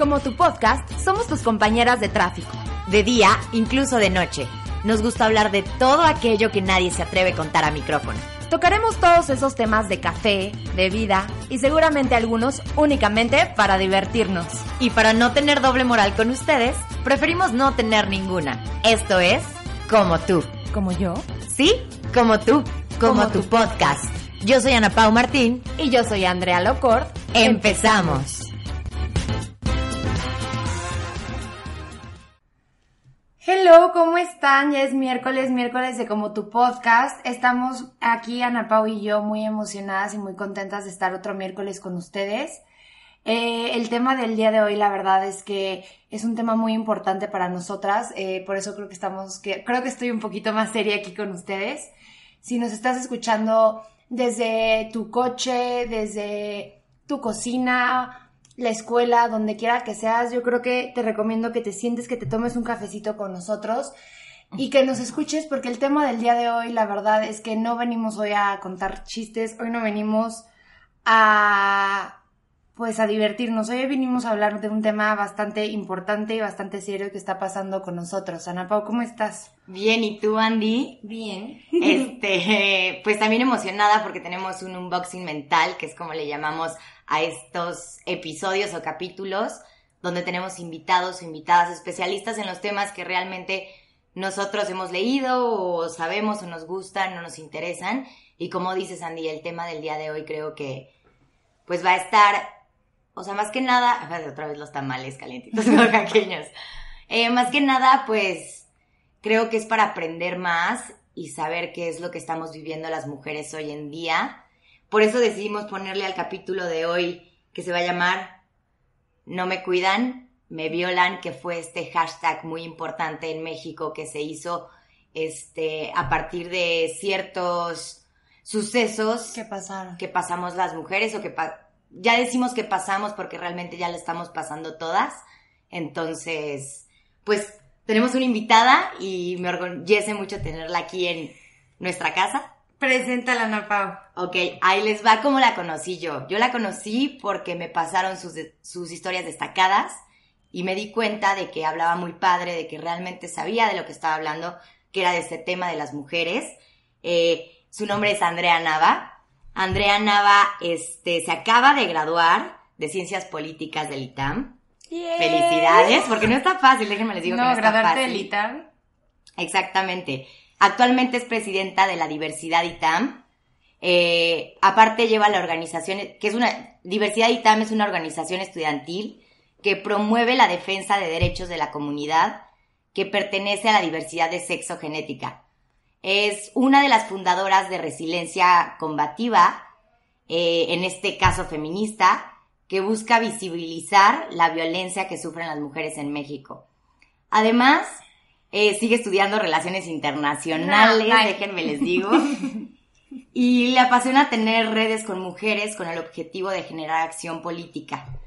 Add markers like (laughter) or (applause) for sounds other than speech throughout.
Como tu podcast, somos tus compañeras de tráfico. De día, incluso de noche. Nos gusta hablar de todo aquello que nadie se atreve a contar a micrófono. Tocaremos todos esos temas de café, de vida y seguramente algunos únicamente para divertirnos. Y para no tener doble moral con ustedes, preferimos no tener ninguna. Esto es Como tú. ¿Como yo? Sí, como tú. Como, tu podcast. Yo soy Ana Pau Martín. Y yo soy Andrea Locort. Empezamos. Hello, ¿cómo están? Ya es miércoles, miércoles de Como tu podcast. Estamos aquí, Ana Pau y yo, muy emocionadas y muy contentas de estar otro miércoles con ustedes. Eh, el tema del día de hoy, la verdad es que es un tema muy importante para nosotras, eh, por eso creo que estamos, creo que estoy un poquito más seria aquí con ustedes. Si nos estás escuchando desde tu coche, desde tu cocina, la escuela, donde quiera que seas, yo creo que te recomiendo que te sientes, que te tomes un cafecito con nosotros y que nos escuches porque el tema del día de hoy, la verdad es que no venimos hoy a contar chistes, hoy no venimos a pues a divertirnos. Hoy vinimos a hablar de un tema bastante importante y bastante serio que está pasando con nosotros. Ana Pau, ¿cómo estás? Bien, ¿y tú, Andy? Bien. (laughs) Este, pues también emocionada porque tenemos un unboxing mental, que es como le llamamos a estos episodios o capítulos, donde tenemos invitados o invitadas especialistas en los temas que realmente nosotros hemos leído o sabemos o nos gustan o nos interesan. Y como dices, Andy, el tema del día de hoy creo que pues va a estar o sea, más que nada, (laughs) otra vez los tamales calientitos (laughs) oaxaqueños. Eh, más que nada, pues creo que es para aprender más y saber qué es lo que estamos viviendo las mujeres hoy en día. Por eso decidimos ponerle al capítulo de hoy que se va a llamar No me cuidan, me violan, que fue este hashtag muy importante en México que se hizo este, a partir de ciertos sucesos ¿Qué pasaron? que pasamos las mujeres o que ya decimos que pasamos porque realmente ya lo estamos pasando todas. Entonces, pues tenemos una invitada y me orgullece mucho tenerla aquí en nuestra casa. Preséntala, Ana Pau. Ok, ahí les va como la conocí yo. Yo la conocí porque me pasaron sus, sus historias destacadas y me di cuenta de que hablaba muy padre, de que realmente sabía de lo que estaba hablando, que era de este tema de las mujeres. Eh, su nombre es Andrea Nava. Andrea Nava este, se acaba de graduar de Ciencias Políticas del ITAM. Felicidades, porque no está fácil, déjenme les digo que no está graduarte del ITAM. Exactamente. Actualmente es presidenta de la Diversidad ITAM. Eh, aparte lleva la organización, que es una, Diversidad ITAM es una organización estudiantil que promueve la defensa de derechos de la comunidad que pertenece a la diversidad de sexo genética. Es una de las fundadoras de Resiliencia Combativa, eh, en este caso feminista, que busca visibilizar la violencia que sufren las mujeres en México. Además, eh, sigue estudiando relaciones internacionales, déjenme les digo. (laughs) y le apasiona tener redes con mujeres con el objetivo de generar acción política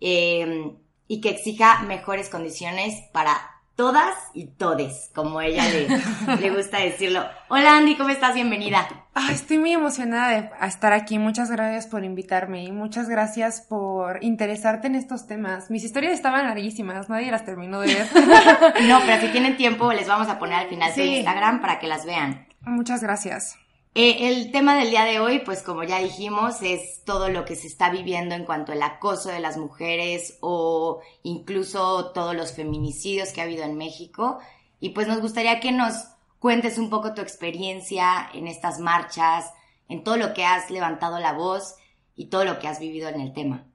eh, y que exija mejores condiciones para todas y todes, como ella le, (laughs) le gusta decirlo. Hola Andy, ¿cómo estás? Bienvenida. estoy muy emocionada de estar aquí. Muchas gracias por invitarme y muchas gracias por interesarte en estos temas. Mis historias estaban larguísimas, nadie las terminó de ver. (laughs) no, pero si tienen tiempo les vamos a poner al final de Instagram para que las vean. Muchas gracias. Eh, el tema del día de hoy, pues como ya dijimos, es todo lo que se está viviendo en cuanto al acoso de las mujeres o incluso todos los feminicidios que ha habido en México. Y pues nos gustaría que nos cuentes un poco tu experiencia en estas marchas, en todo lo que has levantado la voz y todo lo que has vivido en el tema.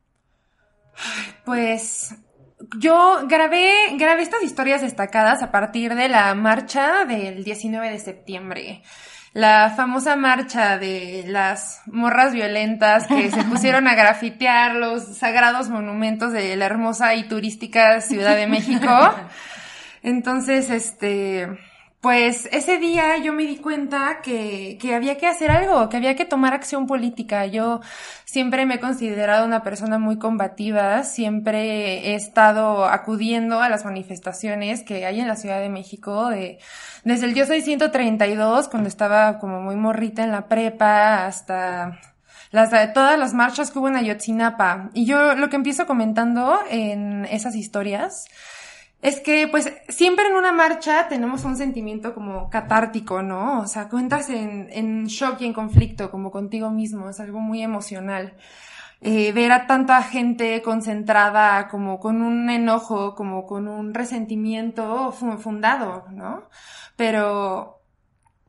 Pues yo grabé, grabé estas historias destacadas a partir de la marcha del 19 de septiembre la famosa marcha de las morras violentas que se (laughs) pusieron a grafitear los sagrados monumentos de la hermosa y turística Ciudad de México. (laughs) Entonces, este, pues ese día yo me di cuenta que, que había que hacer algo, que había que tomar acción política. Yo siempre me he considerado una persona muy combativa, siempre he estado acudiendo a las manifestaciones que hay en la Ciudad de México, de, desde el Yo Soy 132, cuando estaba como muy morrita en la prepa, hasta las, todas las marchas que hubo en Ayotzinapa. Y yo lo que empiezo comentando en esas historias es que pues siempre en una marcha tenemos un sentimiento como catártico, ¿no? O sea, cuentas en, shock y en conflicto como contigo mismo, es algo muy emocional. Eh, ver a tanta gente concentrada como con un enojo, como con un resentimiento fundado, ¿no? Pero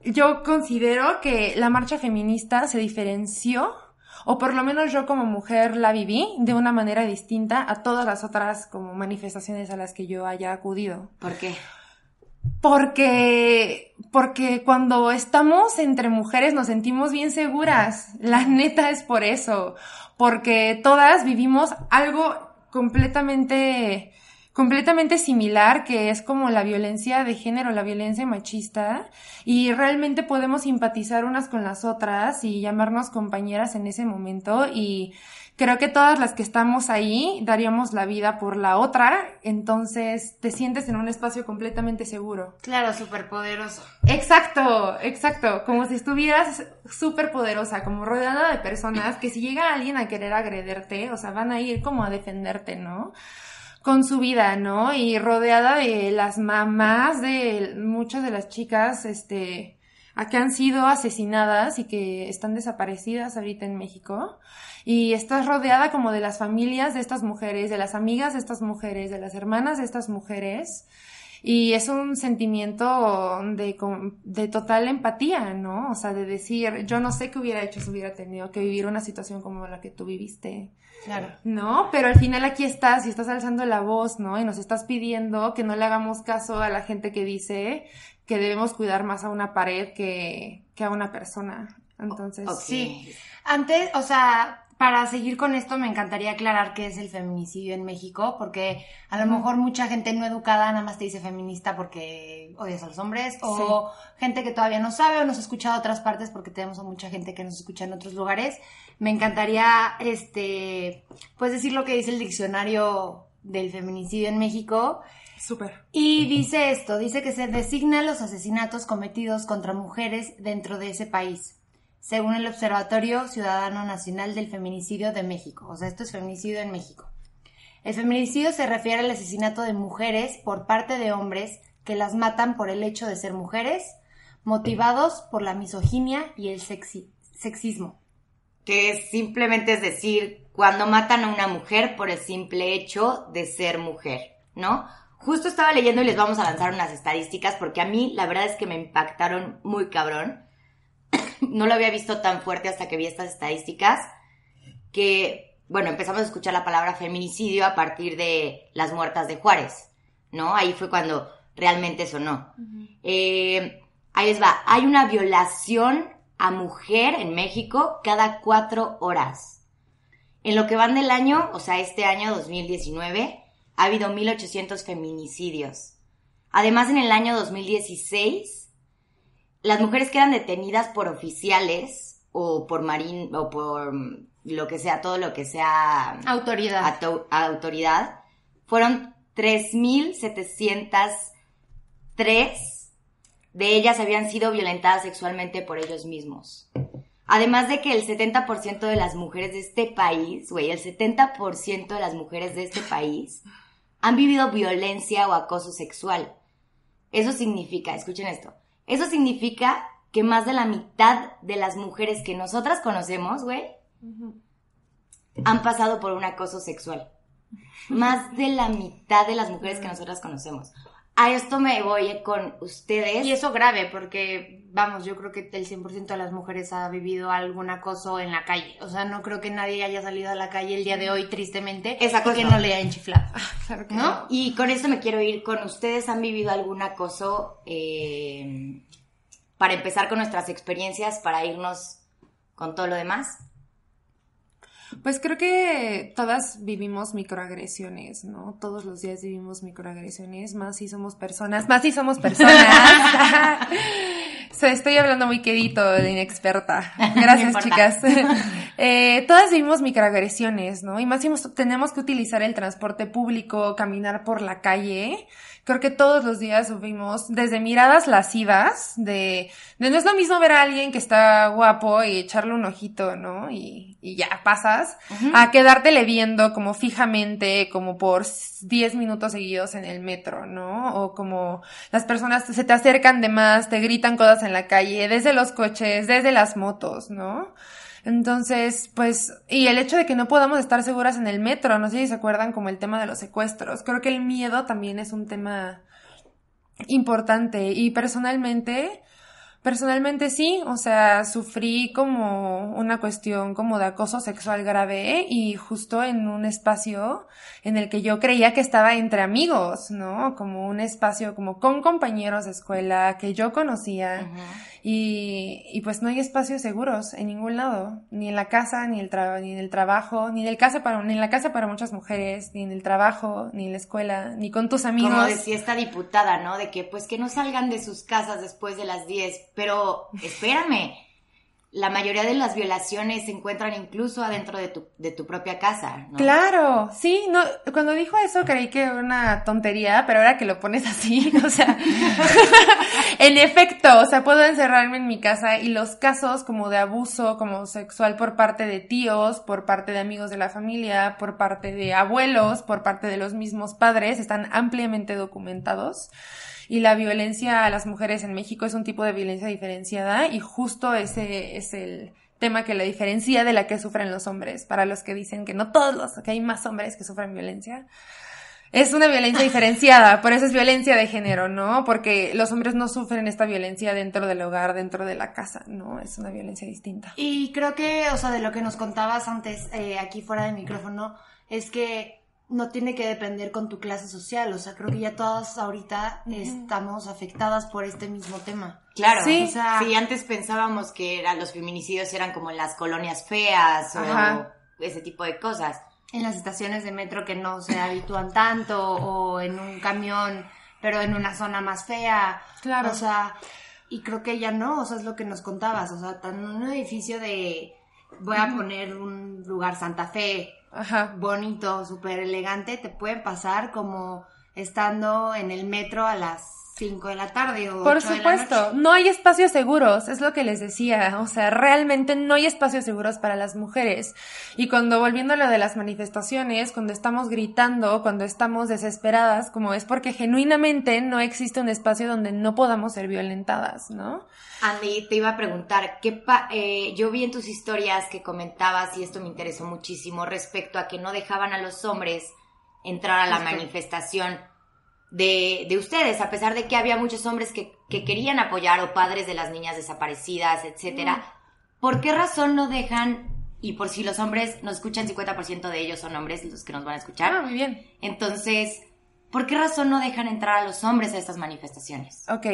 yo considero que la marcha feminista se diferenció o por lo menos yo como mujer la viví de una manera distinta a todas las otras como manifestaciones a las que yo haya acudido. ¿Por qué? Porque, porque cuando estamos entre mujeres nos sentimos bien seguras. La neta es por eso. Porque todas vivimos algo completamente completamente similar, que es como la violencia de género, la violencia machista, y realmente podemos simpatizar unas con las otras y llamarnos compañeras en ese momento y creo que todas las que estamos ahí daríamos la vida por la otra, entonces te sientes en un espacio completamente seguro. Claro, súper poderoso. Exacto, exacto, como si estuvieras súper poderosa, como rodeada de personas que si llega alguien a querer agrederte, o sea, van a ir como a defenderte, ¿no? Con su vida, ¿no? Y rodeada de las mamás de muchas de las chicas, este, a que han sido asesinadas y que están desaparecidas ahorita en México. Y estás rodeada como de las familias de estas mujeres, de las amigas de estas mujeres, de las hermanas de estas mujeres. Y es un sentimiento de, de total empatía, ¿no? O sea, de decir, yo no sé qué hubiera hecho si hubiera tenido que vivir una situación como la que tú viviste. Claro. ¿No? Pero al final aquí estás y estás alzando la voz, ¿no? Y nos estás pidiendo que no le hagamos caso a la gente que dice que debemos cuidar más a una pared que, que a una persona. Entonces, sí. Antes, o sea, para seguir con esto me encantaría aclarar qué es el feminicidio en México, porque a lo mejor mucha gente no educada nada más te dice feminista porque odias a los hombres, o gente que todavía no sabe o nos escucha de otras partes porque tenemos a mucha gente que nos escucha en otros lugares me encantaría, este, pues decir lo que dice el diccionario del feminicidio en México. Súper. Y dice esto, dice que se designan los asesinatos cometidos contra mujeres dentro de ese país, según el Observatorio Ciudadano Nacional del Feminicidio de México. O sea, esto es feminicidio en México. El feminicidio se refiere al asesinato de mujeres por parte de hombres que las matan por el hecho de ser mujeres, motivados por la misoginia y el sexismo que simplemente es decir, cuando matan a una mujer por el simple hecho de ser mujer, ¿no? Justo estaba leyendo y les vamos a lanzar unas estadísticas porque a mí la verdad es que me impactaron muy cabrón. (laughs) no lo había visto tan fuerte hasta que vi estas estadísticas que, bueno, empezamos a escuchar la palabra feminicidio a partir de las muertas de Juárez, ¿no? Ahí fue cuando realmente sonó. Eh, ahí les va, hay una violación a mujer en México cada cuatro horas. En lo que van del año, o sea, este año 2019, ha habido 1.800 feminicidios. Además, en el año 2016, las mujeres que eran detenidas por oficiales o por marín o por lo que sea, todo lo que sea autoridad, autoridad fueron 3.703 de ellas habían sido violentadas sexualmente por ellos mismos. Además de que el 70% de las mujeres de este país, güey, el 70% de las mujeres de este país han vivido violencia o acoso sexual. Eso significa, escuchen esto, eso significa que más de la mitad de las mujeres que nosotras conocemos, güey, han pasado por un acoso sexual. Más de la mitad de las mujeres que nosotras conocemos a esto me voy con ustedes. Y eso grave, porque, vamos, yo creo que el 100% de las mujeres ha vivido algún acoso en la calle. O sea, no creo que nadie haya salido a la calle el día de hoy, tristemente, Esa y que no le haya chiflado. Ah, ¿No? Y con esto me quiero ir con ustedes. ¿Han vivido algún acoso? Eh, para empezar con nuestras experiencias, para irnos con todo lo demás. Pues creo que todas vivimos microagresiones, ¿no? Todos los días vivimos microagresiones, más si somos personas, más si somos personas. (laughs) estoy hablando muy quedito de inexperta. (laughs) Gracias, chicas. (laughs) eh, todas vivimos microagresiones, ¿no? Y más si tenemos que utilizar el transporte público, caminar por la calle. Creo que todos los días sufrimos desde miradas lascivas de, de no es lo mismo ver a alguien que está guapo y echarle un ojito, ¿no? Y, y ya pasas, a quedártele viendo como fijamente, como por 10 minutos seguidos en el metro, ¿no? O como las personas se te acercan de más, te gritan cosas en la calle, desde los coches, desde las motos, ¿no? Entonces, pues, y el hecho de que no podamos estar seguras en el metro, no sé si se acuerdan como el tema de los secuestros. Creo que el miedo también es un tema importante y personalmente, Personalmente sí, o sea, sufrí como una cuestión como de acoso sexual grave y justo en un espacio en el que yo creía que estaba entre amigos, ¿no? Como un espacio como con compañeros de escuela que yo conocía y, y pues no hay espacios seguros en ningún lado, ni en la casa, ni, el ni en el trabajo, ni en, el casa para, ni en la casa para muchas mujeres, ni en el trabajo, ni en la escuela, ni con tus amigos. Como decía esta diputada, ¿no? De que pues que no salgan de sus casas después de las 10, pero espérame, la mayoría de las violaciones se encuentran incluso adentro de tu, de tu propia casa, ¿no? Claro, sí, no, cuando dijo eso creí que era una tontería, pero ahora que lo pones así, (laughs) o sea, (laughs) en efecto, o sea, puedo encerrarme en mi casa y los casos como de abuso, como sexual por parte de tíos, por parte de amigos de la familia, por parte de abuelos, por parte de los mismos padres, están ampliamente documentados y la violencia a las mujeres en México es un tipo de violencia diferenciada y justo ese es el tema que la diferencia de la que sufren los hombres, para los que dicen que no todos los, que hay más hombres que sufren violencia. Es una violencia (laughs) diferenciada, por eso es violencia de género, ¿no? Porque los hombres no sufren esta violencia dentro del hogar, dentro de la casa, ¿no? Es una violencia distinta. Y creo que, o sea, de lo que nos contabas antes, eh, aquí fuera del micrófono, es que no tiene que depender con tu clase social. O sea, creo que ya todas ahorita estamos afectadas por este mismo tema. Claro, sí. O sea, sí, antes pensábamos que eran, los feminicidios eran como en las colonias feas o ese tipo de cosas. En las estaciones de metro que no se habitúan tanto o en un camión, pero en una zona más fea. Claro. O sea, y creo que ya no, o sea, es lo que nos contabas. O sea, en un edificio de, voy a poner un lugar Santa Fe, Ajá. bonito, súper elegante, te puede pasar como estando en el metro a las 5 de la tarde o Por supuesto, no hay espacios seguros, es lo que les decía, o sea, realmente no hay espacios seguros para las mujeres. Y cuando volviendo a lo de las manifestaciones, cuando estamos gritando, cuando estamos desesperadas, como es porque genuinamente no existe un espacio donde no podamos ser violentadas, ¿no? Andy, te iba a preguntar, ¿qué eh, yo vi en tus historias que comentabas, y esto me interesó muchísimo, respecto a que no dejaban a los hombres entrar a la manifestación de, de, ustedes, a pesar de que había muchos hombres que, que, querían apoyar o padres de las niñas desaparecidas, etcétera. ¿Por qué razón no dejan, y por si los hombres nos escuchan, 50% de ellos son hombres los que nos van a escuchar? Ah, muy bien. Entonces, ¿por qué razón no dejan entrar a los hombres a estas manifestaciones? Ok.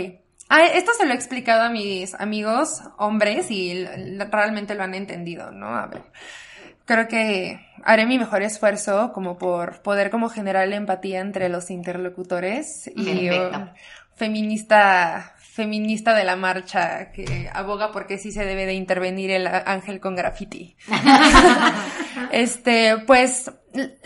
Ah, esto se lo he explicado a mis amigos hombres y realmente lo han entendido, ¿no? A ver creo que haré mi mejor esfuerzo como por poder como generar la empatía entre los interlocutores y feminista feminista de la marcha que aboga porque sí se debe de intervenir el ángel con graffiti. (laughs) este, pues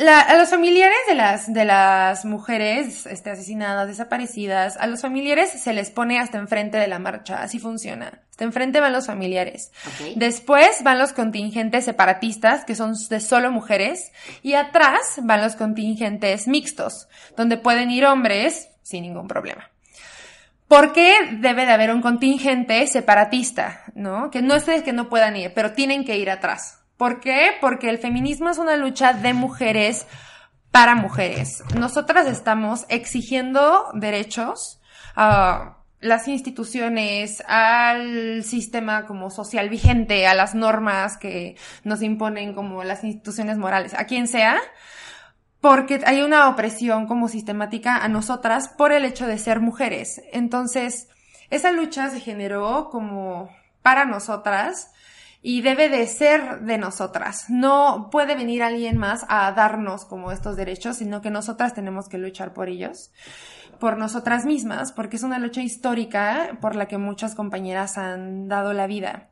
a los familiares de las, de las mujeres este, asesinadas, desaparecidas, a los familiares se les pone hasta enfrente de la marcha, así funciona. Hasta enfrente van los familiares. Después van los contingentes separatistas, que son de solo mujeres, y atrás van los contingentes mixtos, donde pueden ir hombres sin ningún problema. ¿Por qué debe de haber un contingente separatista, no? Que no es que no puedan ir, pero tienen que ir atrás. ¿Por qué? Porque el feminismo es una lucha de mujeres para mujeres. Nosotras estamos exigiendo derechos a las instituciones, al sistema como social vigente, a las normas que nos imponen como las instituciones morales, a quien sea, porque hay una opresión como sistemática a nosotras por el hecho de ser mujeres. Entonces, esa lucha se generó como para nosotras y debe de ser de nosotras. No puede venir alguien más a darnos como estos derechos, sino que nosotras tenemos que luchar por ellos, por nosotras mismas, porque es una lucha histórica por la que muchas compañeras han dado la vida.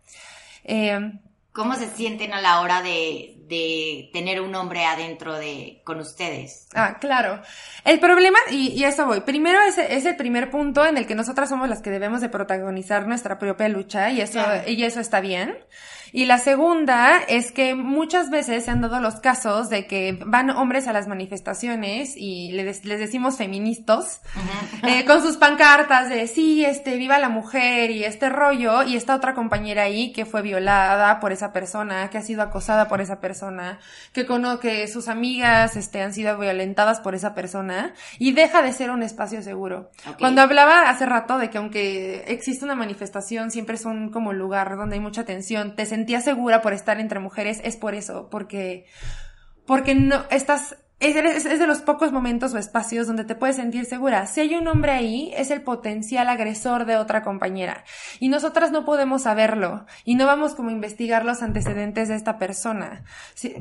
Eh, cómo se sienten a la hora de, de tener un hombre adentro de con ustedes. Ah, claro. El problema, y, y a eso voy, primero es, es el primer punto en el que nosotras somos las que debemos de protagonizar nuestra propia lucha y eso, y eso está bien. Y la segunda es que muchas veces se han dado los casos de que van hombres a las manifestaciones y les, les decimos feministas, eh, con sus pancartas de sí, este, viva la mujer y este rollo, y está otra compañera ahí que fue violada por esa persona, que ha sido acosada por esa persona, que cono que sus amigas, este, han sido violentadas por esa persona, y deja de ser un espacio seguro. Cuando hablaba hace rato de que aunque existe una manifestación, siempre es un como lugar donde hay mucha tensión, te sentías segura por estar entre mujeres, es por eso, porque, porque no, estás, es, de los pocos momentos o espacios donde te puedes sentir segura. Si hay un hombre ahí, es el potencial agresor de otra compañera. Y nosotras no podemos saberlo. Y no vamos como a investigar los antecedentes de esta persona.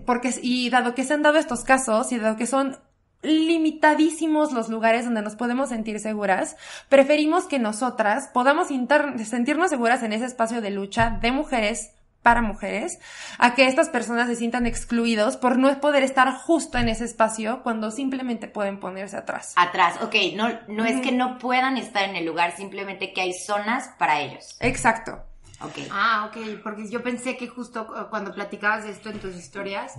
Porque, y dado que se han dado estos casos, y dado que son limitadísimos los lugares donde nos podemos sentir seguras, preferimos que nosotras podamos sentirnos seguras en ese espacio de lucha de mujeres para mujeres, a que estas personas se sientan excluidos por no poder estar justo en ese espacio cuando simplemente pueden ponerse atrás. Atrás, ok, no, no es que no puedan estar en el lugar, simplemente que hay zonas para ellos. Exacto. Ok. Ah, ok, porque yo pensé que justo cuando platicabas de esto en tus historias,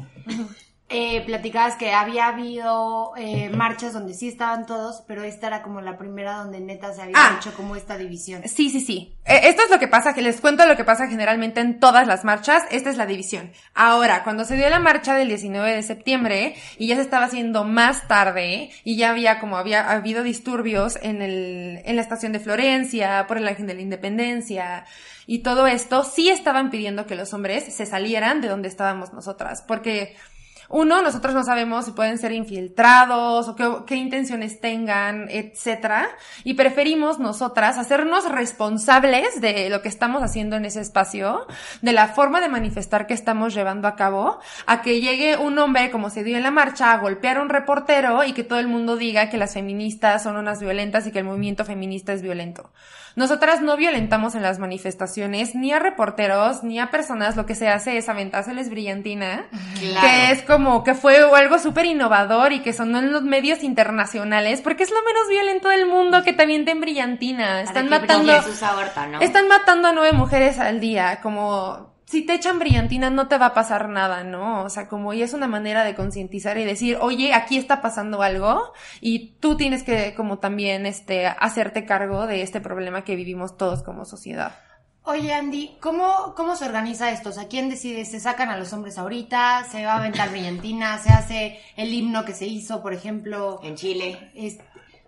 eh, platicabas que había habido eh, marchas donde sí estaban todos, pero esta era como la primera donde neta se había Ah. hecho como esta división. Sí, sí, sí. Eh, Esto es lo que pasa, que les cuento lo que pasa generalmente en todas las marchas. Esta es la división. Ahora, cuando se dio la marcha del 19 de septiembre y ya se estaba haciendo más tarde y ya había como había habido disturbios en el, en la estación de Florencia, por el Ángel de la Independencia y todo esto, sí estaban pidiendo que los hombres se salieran de donde estábamos nosotras, porque uno, nosotros no sabemos si pueden ser infiltrados o qué, intenciones tengan, etcétera, y preferimos nosotras hacernos responsables de lo que estamos haciendo en ese espacio, de la forma de manifestar que estamos llevando a cabo, a que llegue un hombre, como se dio en la marcha, a golpear a un reportero y que todo el mundo diga que las feministas son unas violentas y que el movimiento feminista es violento. Nosotras no violentamos en las manifestaciones ni a reporteros ni a personas, lo que se hace es aventárseles brillantina, Claro. que es como que fue algo súper innovador y que sonó en los medios internacionales, porque es lo menos violento del mundo que te avienten brillantina. Están matando, están matando a nueve mujeres al día, como si te echan brillantina no te va a pasar nada, ¿no? O sea, como y es una manera de concientizar y decir, oye, aquí está pasando algo y tú tienes que como también este hacerte cargo de este problema que vivimos todos como sociedad. Oye, Andy, ¿cómo, ¿cómo se organiza esto? O sea, ¿quién decide? ¿Se sacan a los hombres ahorita? ¿Se va a aventar brillantina? ¿Se hace el himno que se hizo, por ejemplo? En Chile. Es-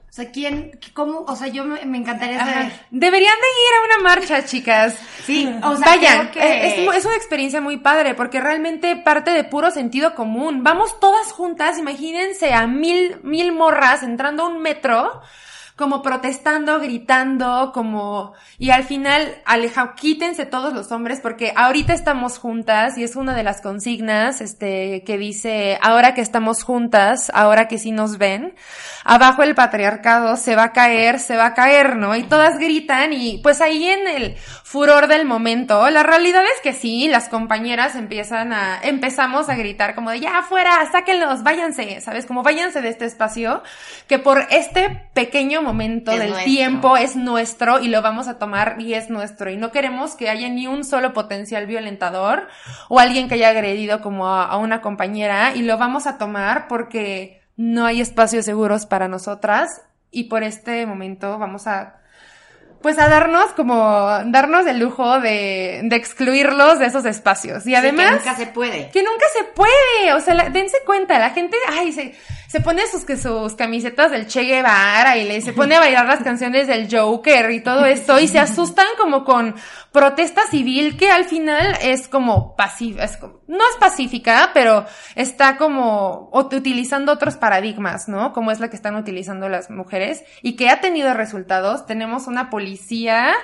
o sea, ¿quién? ¿Cómo? O sea, yo me, me encantaría Ajá. saber. Deberían de ir a una marcha, (laughs) chicas. Sí, o sea, Vayan, que- eh, es, es una experiencia muy padre porque realmente parte de puro sentido común. Vamos todas juntas, imagínense a mil, mil morras entrando a un metro, como protestando, gritando, como, y al final, aleja, quítense todos los hombres porque ahorita estamos juntas y es una de las consignas, este, que dice, ahora que estamos juntas, ahora que sí nos ven, abajo el patriarcado se va a caer, se va a caer, ¿no? Y todas gritan y pues ahí en el furor del momento, la realidad es que sí, las compañeras empiezan a, empezamos a gritar como de ya afuera, sáquenlos, váyanse, ¿sabes? Como váyanse de este espacio, que por este pequeño momento Es del nuestro. tiempo es nuestro y lo vamos a tomar y es nuestro. Y no queremos que haya ni un solo potencial violentador o alguien que haya agredido como a, a una compañera y lo vamos a tomar porque no hay espacios seguros para nosotras y por este momento vamos a pues a darnos como darnos el lujo de, de excluirlos de esos espacios y Sí, además que nunca se puede. que nunca se puede, o sea, la- dense cuenta, la gente, ay, se, se pone sus, que sus camisetas del Che Guevara y le, se pone a bailar las canciones del Joker y todo esto y se asustan como con protesta civil que al final es como como- no es pacífica, pero está como utilizando otros paradigmas, ¿no? Como es la que están utilizando las mujeres y que ha tenido resultados. Tenemos una policía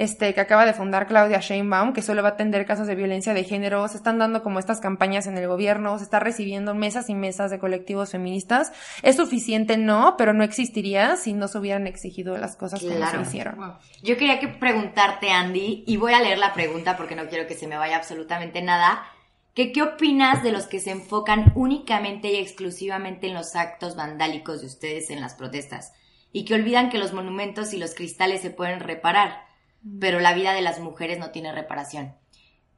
este, que acaba de fundar Claudia Sheinbaum, que solo va a atender casos de violencia de género, se están dando como estas campañas en el gobierno, se está recibiendo mesas y mesas de colectivos feministas. ¿Es suficiente? No, pero no existiría si no se hubieran exigido las cosas como se hicieron. Yo quería que preguntarte, Andy, y voy a leer la pregunta porque no quiero que se me vaya absolutamente nada. ¿Qué, ¿Qué opinas de los que se enfocan únicamente y exclusivamente en los actos vandálicos de ustedes en las protestas? Y que olvidan que los monumentos y los cristales se pueden reparar, pero la vida de las mujeres no tiene reparación.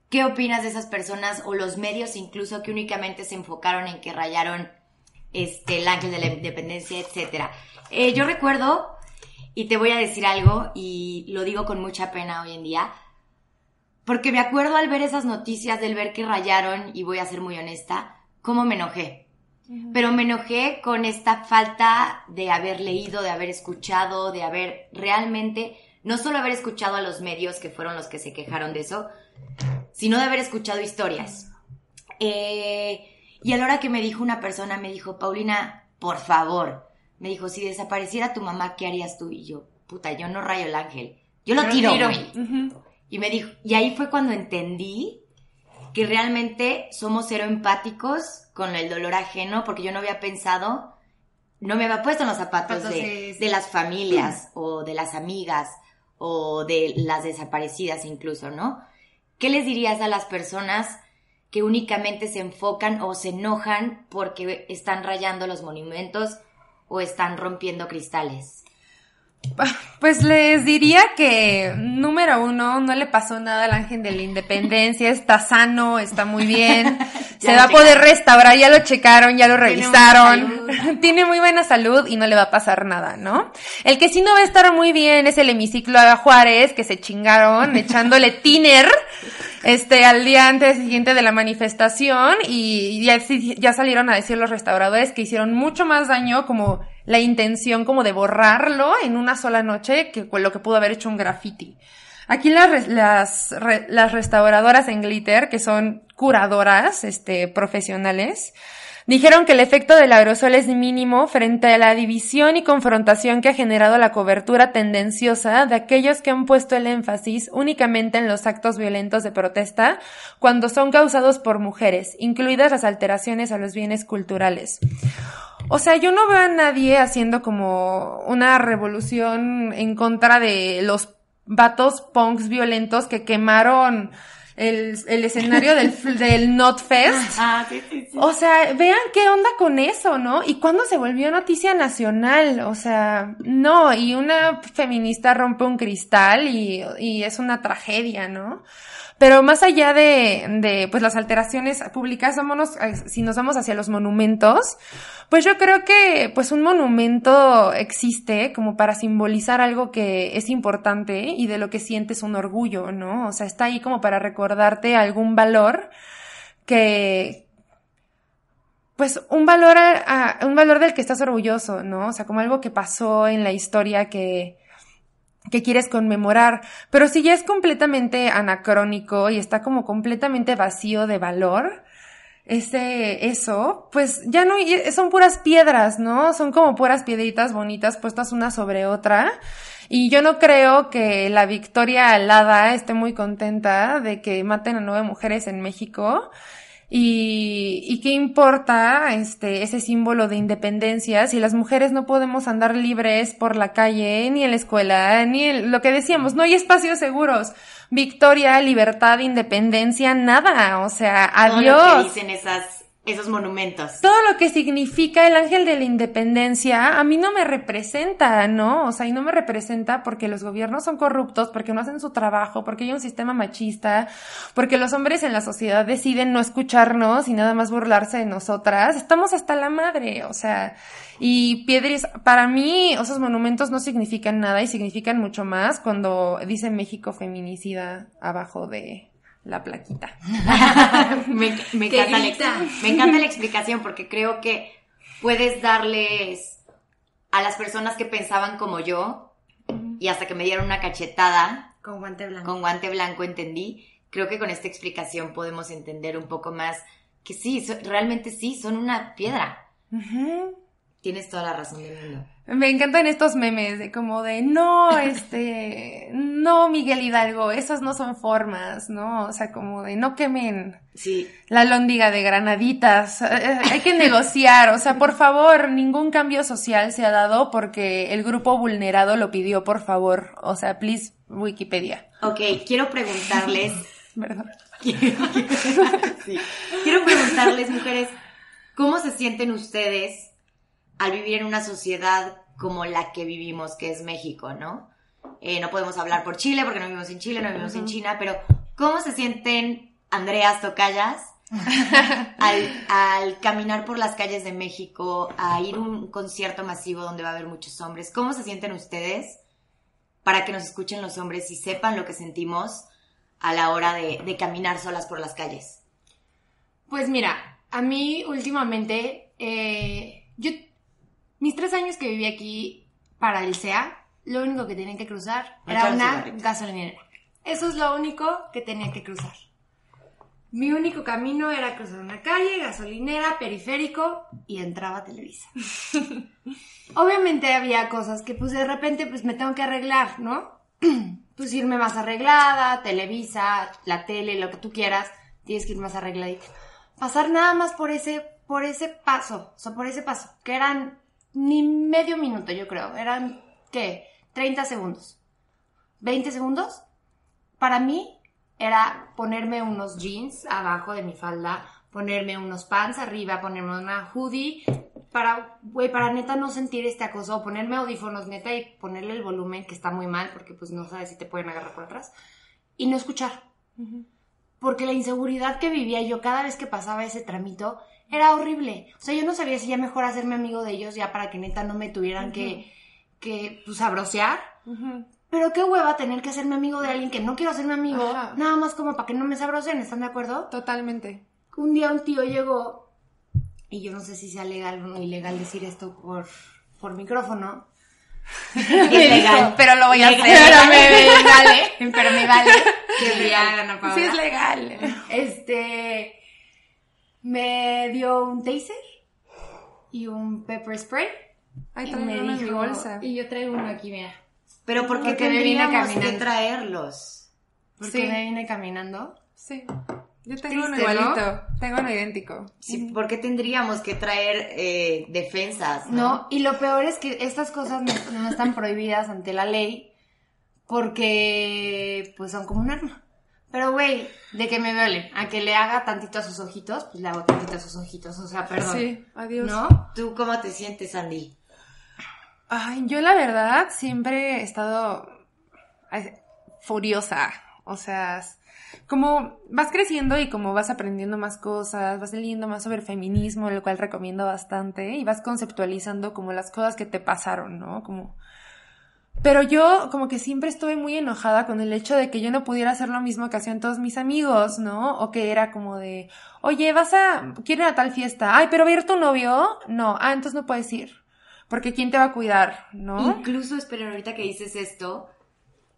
¿Qué opinas de esas personas o los medios incluso que únicamente se enfocaron en que rayaron este, el ángel de la independencia, etcétera? Eh, yo recuerdo, y te voy a decir algo, y lo digo con mucha pena hoy en día, porque me acuerdo al ver esas noticias, del ver que rayaron, y voy a ser muy honesta, cómo me enojé. Pero me enojé con esta falta de haber leído, de haber escuchado, de haber realmente, no solo haber escuchado a los medios que fueron los que se quejaron de eso, sino de haber escuchado historias. Eh, y a la hora que me dijo una persona, me dijo, Paulina, por favor, me dijo, si desapareciera tu mamá, ¿qué harías tú? Y yo, puta, yo no rayo el ángel, yo lo tiro, Y me dijo, y ahí fue cuando entendí que realmente somos cero empáticos con el dolor ajeno, porque yo no había pensado, no me había puesto en los zapatos de, de las familias o de las amigas o de las desaparecidas incluso, ¿no? ¿Qué les dirías a las personas que únicamente se enfocan o se enojan porque están rayando los monumentos o están rompiendo cristales? (laughs) Pues les diría que, número uno, no le pasó nada al ángel de la independencia, está sano, está muy bien, (laughs) se va a poder restaurar, ya lo checaron, ya lo revisaron, (laughs) tiene muy buena salud y no le va a pasar nada, ¿no? El que sí no va a estar muy bien es el hemiciclo a Juárez, que se chingaron (laughs) echándole tiner este, al día antes siguiente de la manifestación y ya, ya salieron a decir los restauradores que hicieron mucho más daño como la intención como de borrarlo en una sola noche que lo que pudo haber hecho un graffiti. Aquí las, las, las restauradoras en Glitter, que son curadoras, este, profesionales, Dijeron que el efecto del aerosol es mínimo frente a la división y confrontación que ha generado la cobertura tendenciosa de aquellos que han puesto el énfasis únicamente en los actos violentos de protesta cuando son causados por mujeres, incluidas las alteraciones a los bienes culturales. O sea, yo no veo a nadie haciendo como una revolución en contra de los vatos punks violentos que quemaron el, el escenario del, (laughs) del Not Fest. Ah, sí, sí, sí. O sea, vean qué onda con eso, ¿no? Y cuándo se volvió noticia nacional, o sea, no, y una feminista rompe un cristal y, y es una tragedia, ¿no? Pero más allá de, de pues las alteraciones públicas, vámonos, eh, si nos vamos hacia los monumentos, pues yo creo que pues un monumento existe como para simbolizar algo que es importante y de lo que sientes un orgullo, ¿no? O sea, está ahí como para recordarte algún valor que, pues un valor, a, un valor del que estás orgulloso, ¿no? O sea, como algo que pasó en la historia que, que quieres conmemorar, pero si ya es completamente anacrónico y está como completamente vacío de valor, ese, eso, pues ya no, son puras piedras, ¿no? Son como puras piedritas bonitas puestas una sobre otra. Y yo no creo que la Victoria Alada esté muy contenta de que maten a nueve mujeres en México. Y, y qué importa este, ese símbolo de independencia si las mujeres no podemos andar libres por la calle, ni en la escuela, ni en lo que decíamos, no hay espacios seguros. Victoria, libertad, independencia, nada. O sea, adiós. dicen esas esos monumentos. Todo lo que significa el ángel de la independencia a mí no me representa, ¿no? O sea, y no me representa porque los gobiernos son corruptos, porque no hacen su trabajo, porque hay un sistema machista, porque los hombres en la sociedad deciden no escucharnos y nada más burlarse de nosotras. Estamos hasta la madre, o sea, y piedras, para mí esos monumentos no significan nada y significan mucho más cuando dice México feminicida abajo de la plaquita. (laughs) me, encanta la, me encanta la explicación porque creo que puedes darles a las personas que pensaban como yo y hasta que me dieron una cachetada. Con guante blanco. Con guante blanco entendí. Creo que con esta explicación podemos entender un poco más que sí, realmente sí, son una piedra. Tienes toda la razón del mundo. Me encantan estos memes de como de no, este, no Miguel Hidalgo, esas no son formas, ¿no? O sea, como de no quemen Sí. la lóndiga de granaditas, eh, hay que negociar, o sea, por favor, ningún cambio social se ha dado porque el grupo vulnerado lo pidió, por favor, o sea, please, Wikipedia, Ok, quiero preguntarles. (laughs) ¿verdad? (laughs) Sí. Quiero preguntarles, mujeres, ¿cómo se sienten ustedes al vivir en una sociedad como la que vivimos, que es México, ¿no? Eh, no podemos hablar por Chile porque no vivimos en Chile, no vivimos en China, pero ¿cómo se sienten Andreas Tocayas (laughs) al, al caminar por las calles de México, a ir a un concierto masivo donde va a haber muchos hombres? ¿Cómo se sienten ustedes para que nos escuchen los hombres y sepan lo que sentimos a la hora de, de caminar solas por las calles? Pues mira, a mí últimamente, eh, yo, mis tres años que viví aquí para el SEA, lo único que tenían que cruzar era una gasolinera. Eso es lo único que tenía que cruzar. Mi único camino era cruzar una calle, gasolinera, periférico y entraba a Televisa. (laughs) Obviamente había cosas que pues de repente pues me tengo que arreglar, ¿no? (clears throat) Pues irme más arreglada, Televisa, la tele, lo que tú quieras, tienes que ir más arregladita. Pasar nada más por ese, por ese paso, o sea, por ese paso, que eran ni medio minuto, yo creo, eran, ¿qué? 30 segundos. 20 segundos. Para mí era ponerme unos jeans abajo de mi falda, ponerme unos pants arriba, ponerme una hoodie, para, güey, para neta no sentir este acoso, o ponerme audífonos neta y ponerle el volumen que está muy mal, porque pues no sabes si te pueden agarrar por atrás, y no escuchar. Porque la inseguridad que vivía yo cada vez que pasaba ese tramito era horrible. O sea, yo no sabía si ya mejor hacerme amigo de ellos ya para que neta no me tuvieran que, que, pues. Pero qué hueva tener que hacerme amigo de alguien que no quiero hacerme amigo, Ajá. nada más como para que no me sabroseen, ¿están de acuerdo? Totalmente. Un día un tío llegó, y yo no sé si sea legal o no ilegal decir esto por, por micrófono. (laughs) Es legal. Pero lo voy a Legal. hacer. Pero me (laughs) vale, pero me vale que me hagan a Paola. Sí es legal. Este, me dio un taser y un pepper spray. Ay, y me en mi dijo- bolsa. Y yo traigo uno aquí, mira. Pero ¿por qué Porque me vine tendríamos que caminando. traerlos? Porque Sí. me vine caminando. Sí. Yo tengo uno igualito. Tengo uno idéntico. Sí, ¿Por qué tendríamos que traer eh, defensas? No, y lo peor es que estas cosas no, no están prohibidas ante la ley porque pues son como un arma. Pero güey, de que me duele, a que le haga tantito a sus ojitos, pues le hago tantito a sus ojitos, o sea, perdón. Sí, adiós. ¿No? ¿Tú cómo te sientes, Andy? Ay, yo la verdad siempre he estado furiosa. O sea, como vas creciendo y como vas aprendiendo más cosas, vas leyendo más sobre feminismo, lo cual recomiendo bastante, y vas conceptualizando como las cosas que te pasaron, ¿no? Como... Pero yo como que siempre estuve muy enojada con el hecho de que yo no pudiera hacer lo mismo que hacían todos mis amigos, ¿no? O que era como de, oye, vas a, quiero ir a tal fiesta, ay, pero va a ir tu novio, no, ah, entonces no puedes ir. Porque ¿quién te va a cuidar? ¿no? Incluso, esperen, ahorita que dices esto,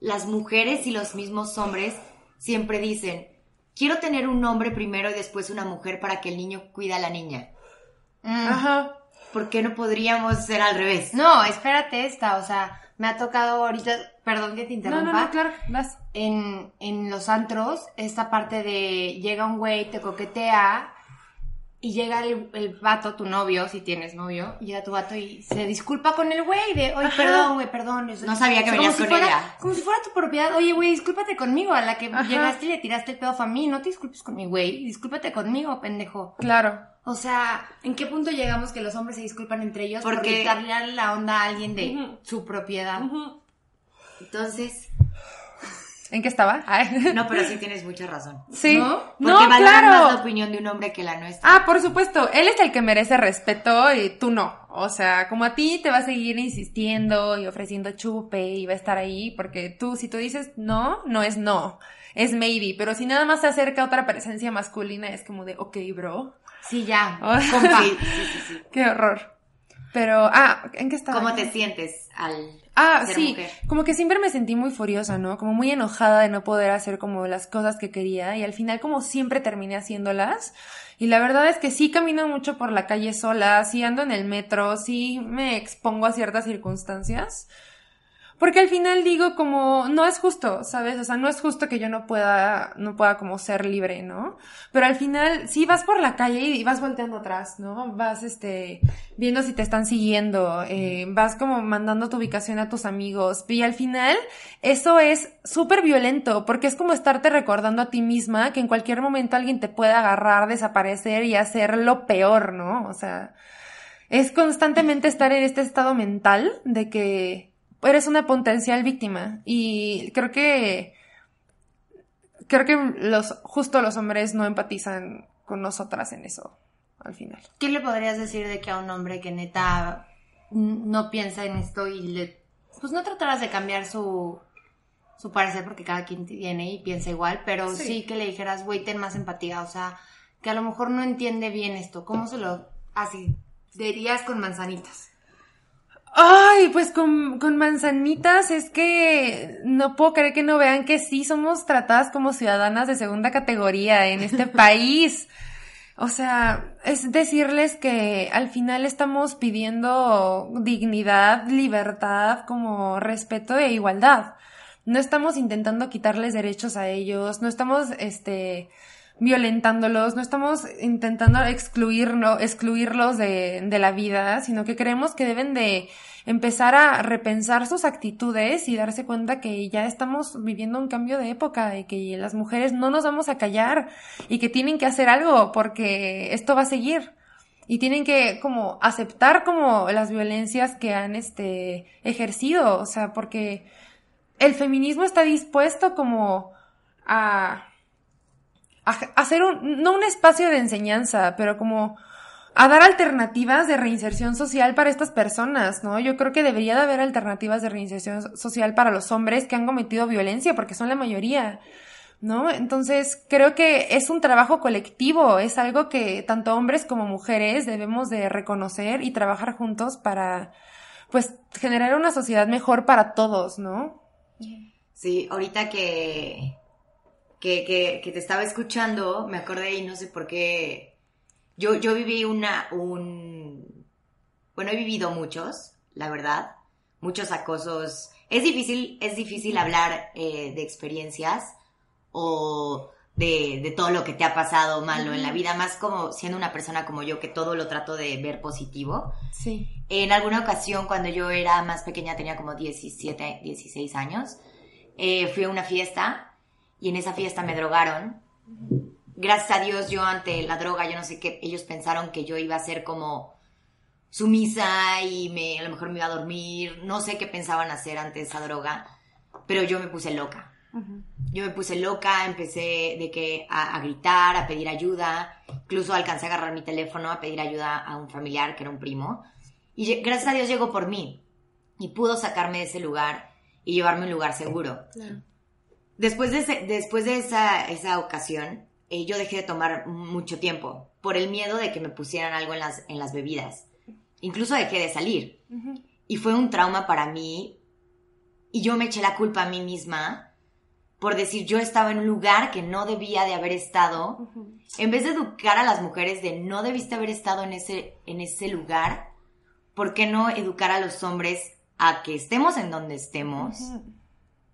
las mujeres y los mismos hombres siempre dicen, quiero tener un hombre primero y después una mujer para que el niño cuida a la niña. Mm. Ajá. ¿Por qué no podríamos ser al revés? No, espérate esta, o sea, me ha tocado ahorita, perdón que te No, interrumpa. no, no, claro, vas. en, en los antros, esta parte de llega un güey, te coquetea y llega el, el vato, tu novio, si tienes novio, llega tu vato y se disculpa con el güey de, oye, Ajá. perdón, güey, perdón. No sabía que venías como si con fuera- ella. Como si fuera tu propiedad, oye, güey, discúlpate conmigo, a la que Ajá. llegaste y le tiraste el pedo a mí, no te disculpes con mi güey, discúlpate conmigo, pendejo. Claro. O sea, ¿en qué punto llegamos que los hombres se disculpan entre ellos por Porque- quitarle la onda a alguien de su propiedad? Entonces, ¿En qué estaba? Ay. no, pero sí tienes mucha razón. Sí. ¿No? Porque No, valoran más la claro. opinión de un hombre que la nuestra. Ah, por supuesto. Él es el que merece respeto y tú no. O sea, como a ti te va a seguir insistiendo y ofreciendo chupe y va a estar ahí porque tú, si tú dices no, no es no. Es maybe. Pero si nada más se acerca otra presencia masculina, es como de, ok, bro. Sí, ya, Oh. compa. Sí, sí, sí, sí. (laughs) Qué horror. Pero, ah, ¿en qué estaba? ¿Cómo te sientes al Ah, sí, mujer? como que siempre me sentí muy furiosa, ¿no? Como muy enojada de no poder hacer como las cosas que quería y al final como siempre terminé haciéndolas. Y la verdad es que sí camino mucho por la calle sola, sí ando en el metro, sí me expongo a ciertas circunstancias. Porque al final digo como, no es justo, ¿sabes? O sea, no es justo que yo no pueda, no pueda como ser libre, ¿no? Pero al final, sí vas por la calle y vas volteando atrás, ¿no? Vas, este, viendo si te están siguiendo, eh, vas como mandando tu ubicación a tus amigos. Y al final, eso es súper violento, porque es como estarte recordando a ti misma que en cualquier momento alguien te puede agarrar, desaparecer y hacer lo peor, ¿no? O sea, es constantemente estar en este estado mental de que eres una potencial víctima y creo que creo que los justo los hombres no empatizan con nosotras en eso al final. ¿Qué le podrías decir de que a un hombre que neta no piensa en esto y le pues no tratarás de cambiar su su parecer porque cada quien tiene y piensa igual, pero sí, que le dijeras, güey, ten más empatía, o sea, que a lo mejor no entiende bien esto, ¿cómo se lo así dirías con manzanitas? Ay, pues con, con manzanitas es que no puedo creer que no vean que sí somos tratadas como ciudadanas de segunda categoría en este (laughs) país. O sea, es decirles que al final estamos pidiendo dignidad, libertad, como respeto e igualdad. No estamos intentando quitarles derechos a ellos, no estamos, este, violentándolos, no estamos intentando excluirlo, excluirlos de, de la vida, sino que creemos que deben de empezar a repensar sus actitudes y darse cuenta que ya estamos viviendo un cambio de época y que las mujeres no nos vamos a callar y que tienen que hacer algo porque esto va a seguir. Y tienen que como aceptar como las violencias que han este ejercido, o sea, porque el feminismo está dispuesto como a, a hacer un, no un espacio de enseñanza, pero como a dar alternativas de reinserción social para estas personas, ¿no? Yo creo que debería de haber alternativas de reinserción social para los hombres que han cometido violencia, porque son la mayoría, ¿no? Entonces, creo que es un trabajo colectivo, es algo que tanto hombres como mujeres debemos de reconocer y trabajar juntos para, pues, generar una sociedad mejor para todos, ¿no? Sí, ahorita que, que, que, que te estaba escuchando, me acordé y no sé por qué yo, yo viví una, un, bueno, he vivido muchos, la verdad, muchos acosos. Es difícil, es difícil hablar eh, de experiencias o de, de, todo lo que te ha pasado malo en la vida, más como siendo una persona como yo que todo lo trato de ver positivo. Sí. En alguna ocasión, cuando yo era más pequeña, tenía como 17, 16 años, eh, fui a una fiesta y en esa fiesta me drogaron gracias a Dios yo ante la droga, yo no sé qué, ellos pensaron que yo iba a ser como sumisa y me, a lo mejor me iba a dormir, no sé qué pensaban hacer ante esa droga, pero yo me puse loca. Yo me puse loca, empecé de que a, a, gritar, a pedir ayuda, incluso alcancé a agarrar mi teléfono a pedir ayuda a un familiar que era un primo. Y gracias a Dios llegó por mí y pudo sacarme de ese lugar y llevarme a un lugar seguro. Claro. Después de, ese, después de esa, esa ocasión, eh, yo dejé de tomar mucho tiempo por el miedo de que me pusieran algo en las, en las bebidas. Incluso dejé de salir. Uh -huh. Y fue un trauma para mí. Y yo me eché la culpa a mí misma por decir yo estaba en un lugar que no debía de haber estado. Uh -huh. En vez de educar a las mujeres de no debiste haber estado en ese, en ese lugar, ¿por qué no educar a los hombres a que estemos en donde estemos? Uh -huh.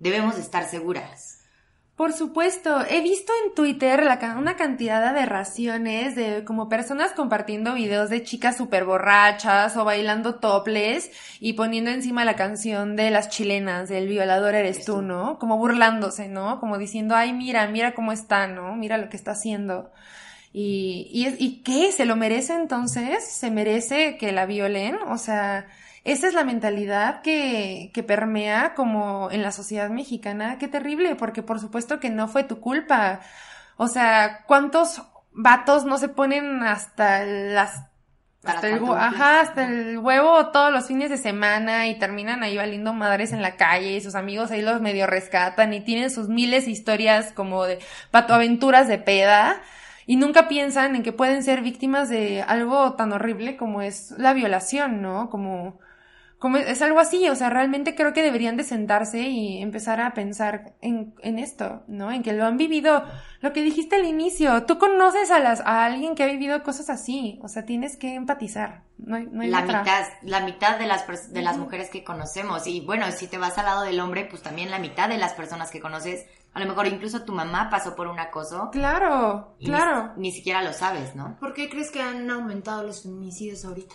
Debemos estar seguras. Por supuesto, he visto en Twitter la, una cantidad de aberraciones de como personas compartiendo videos de chicas súper borrachas o bailando toples y poniendo encima la canción de las chilenas, del violador eres tú, ¿no? Como burlándose, ¿no? Como diciendo, ay, mira, mira cómo está, ¿no? Mira lo que está haciendo. Y, y, ¿y qué? ¿Se lo merece entonces? ¿Se merece que la violen? O sea, esa es la mentalidad que, que permea como en la sociedad mexicana. Qué terrible, porque por supuesto que no fue tu culpa. O sea, ¿cuántos vatos no se ponen hasta las hasta el, ajá, hasta el huevo todos los fines de semana y terminan ahí valiendo madres en la calle y sus amigos ahí los medio rescatan y tienen sus miles de historias como de patoaventuras de peda y nunca piensan en que pueden ser víctimas de algo tan horrible como es la violación, ¿no? Como como es algo así, o sea, realmente creo que deberían de sentarse y empezar a pensar en, en, esto, ¿no? En que lo han vivido, lo que dijiste al inicio, tú conoces a las, a alguien que ha vivido cosas así, o sea, tienes que empatizar, no hay, no hay la otra. mitad, la mitad de las, de las mujeres que conocemos, y bueno, si te vas al lado del hombre, pues también la mitad de las personas que conoces, a lo mejor incluso tu mamá pasó por un acoso. Claro, claro. Ni, ni siquiera lo sabes, ¿no? ¿Por qué crees que han aumentado los feminicidios ahorita?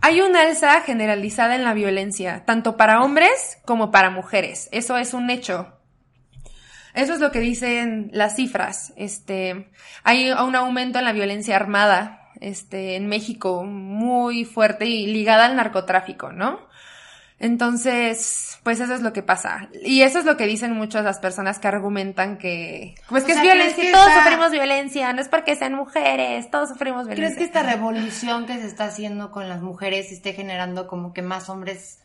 Hay un alza generalizada en la violencia, tanto para hombres como para mujeres. Eso es un hecho. Eso es lo que dicen las cifras. Este, hay un aumento en la violencia armada, este, en México muy fuerte y ligada al narcotráfico, ¿no? Entonces, pues eso es lo que pasa. Y eso es lo que dicen muchas las personas que argumentan que, pues O que sea, es violencia, ¿crees que todos esta- sufrimos violencia, no es porque sean mujeres, todos sufrimos violencia. ¿Crees que esta revolución que se está haciendo con las mujeres esté generando como que más hombres,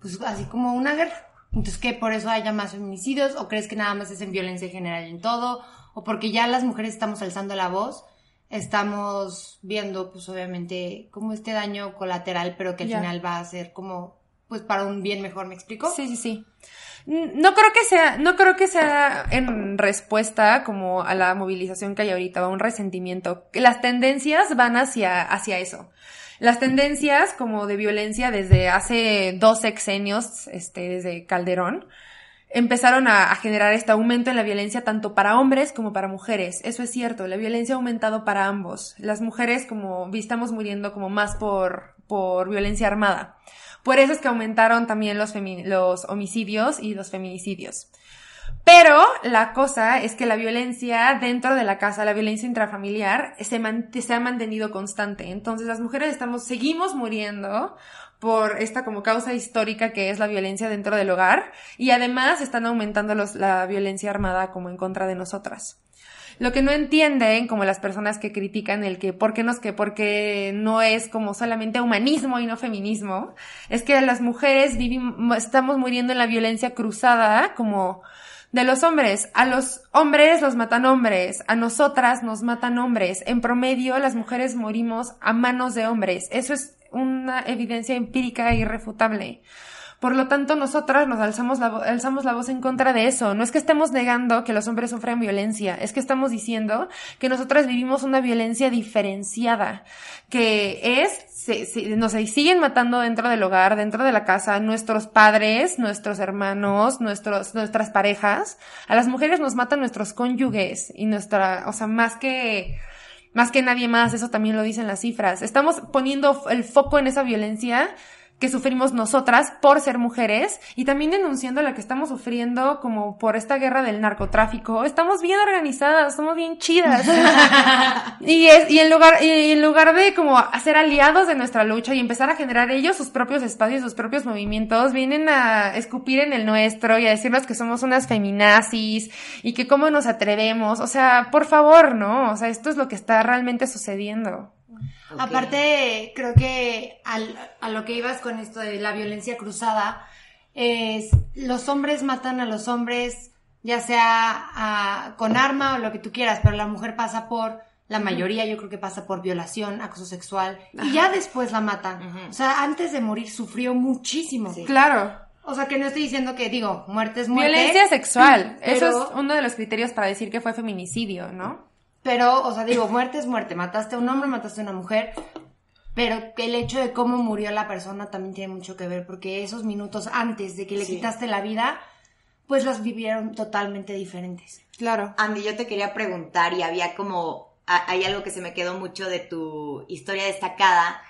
pues así como una guerra? Entonces, ¿qué? ¿Por eso haya más feminicidios? ¿O crees que nada más es en violencia general en todo? ¿O porque ya las mujeres estamos alzando la voz? Estamos viendo, pues obviamente, como este daño colateral, pero que al final va a ser como, pues para un bien mejor, ¿me explico? Sí, sí, sí. No creo que sea, no creo que sea en respuesta como a la movilización que hay ahorita, o a un resentimiento. Las tendencias van hacia, hacia eso. Las tendencias como de violencia desde hace dos sexenios, este, desde Calderón, empezaron a, generar este aumento en la violencia tanto para hombres como para mujeres. Eso es cierto, la violencia ha aumentado para ambos. Las mujeres como estamos muriendo como más por, por violencia armada. Por eso es que aumentaron también los, homicidios y los feminicidios. Pero la cosa es que la violencia dentro de la casa, la violencia intrafamiliar, se, ha mantenido constante. Entonces las mujeres estamos, seguimos muriendo por esta como causa histórica que es la violencia dentro del hogar y además están aumentando la violencia armada como en contra de nosotras. Lo que no entienden, como las personas que critican el que por qué nos que porque no es como solamente humanismo y no feminismo, es que las mujeres vivimos, estamos muriendo en la violencia cruzada como de los hombres. A los hombres los matan hombres, a nosotras nos matan hombres. En promedio las mujeres morimos a manos de hombres. Eso es una evidencia empírica irrefutable. Por lo tanto, nosotras nos alzamos la, alzamos la voz en contra de eso. No es que estemos negando que los hombres sufren violencia, es que estamos diciendo que nosotras vivimos una violencia diferenciada, que es, se, se- nos siguen matando dentro del hogar, dentro de la casa, nuestros padres, nuestros hermanos, nuestros, nuestras parejas. A las mujeres nos matan nuestros cónyuges y nuestra, o sea, más que, más que nadie más, eso también lo dicen las cifras. Estamos poniendo el foco en esa violencia que sufrimos nosotras por ser mujeres y también denunciando la que estamos sufriendo como por esta guerra del narcotráfico. Estamos bien organizadas, somos bien chidas. (laughs) y es, y en lugar, y en lugar de como hacer aliados de nuestra lucha y empezar a generar ellos sus propios espacios, sus propios movimientos, vienen a escupir en el nuestro y a decirnos que somos unas feminazis y que cómo nos atrevemos. O sea, por favor, ¿no? O sea, esto es lo que está realmente sucediendo. Aparte, creo que al- a lo que ibas con esto de la violencia cruzada, es los hombres matan a los hombres, ya sea con arma o lo que tú quieras, pero la mujer pasa por, la mayoría yo creo que pasa por violación, acoso sexual, y ya después la matan. O sea, antes de morir sufrió muchísimo. Sí. Claro. O sea, que no estoy diciendo que, digo, muerte es muerte. Violencia sexual. pero- Eso es uno de los criterios para decir que fue feminicidio, ¿no? Pero, o sea, digo, muerte es muerte. Mataste a un hombre, mataste a una mujer. Pero el hecho de cómo murió la persona también tiene mucho que ver, porque esos minutos antes de que le Sí. quitaste la vida, pues las vivieron totalmente diferentes. Claro. Andy, yo te quería preguntar y había como, a- hay algo que se me quedó mucho de tu historia destacada,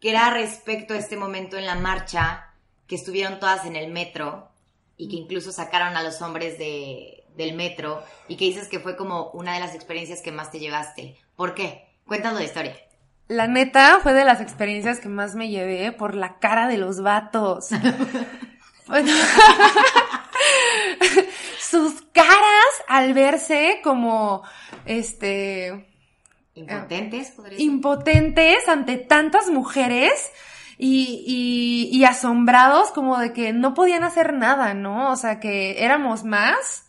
que era respecto a este momento en la marcha, que estuvieron todas en el metro y que incluso sacaron a los hombres de, del metro y que dices que fue como una de las experiencias que más te llevaste. ¿Por qué? Cuéntanos la historia. La neta fue de las experiencias que más me llevé por la cara de los vatos. (laughs) Bueno, (laughs) Sus caras al verse como, este, ¿Impotentes? podría ser? impotentes ante tantas mujeres y, y, y asombrados como de que no podían hacer nada, ¿no? O sea, que éramos más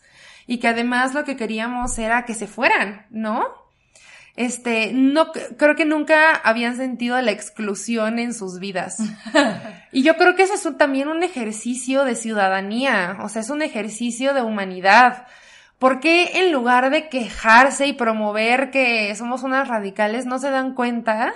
y que además lo que queríamos era que se fueran, ¿no? Este, no, creo que nunca habían sentido la exclusión en sus vidas. (laughs) y yo creo que eso es también un ejercicio de ciudadanía, o sea, es un ejercicio de humanidad. ¿Por qué en lugar de quejarse y promover que somos unas radicales no se dan cuenta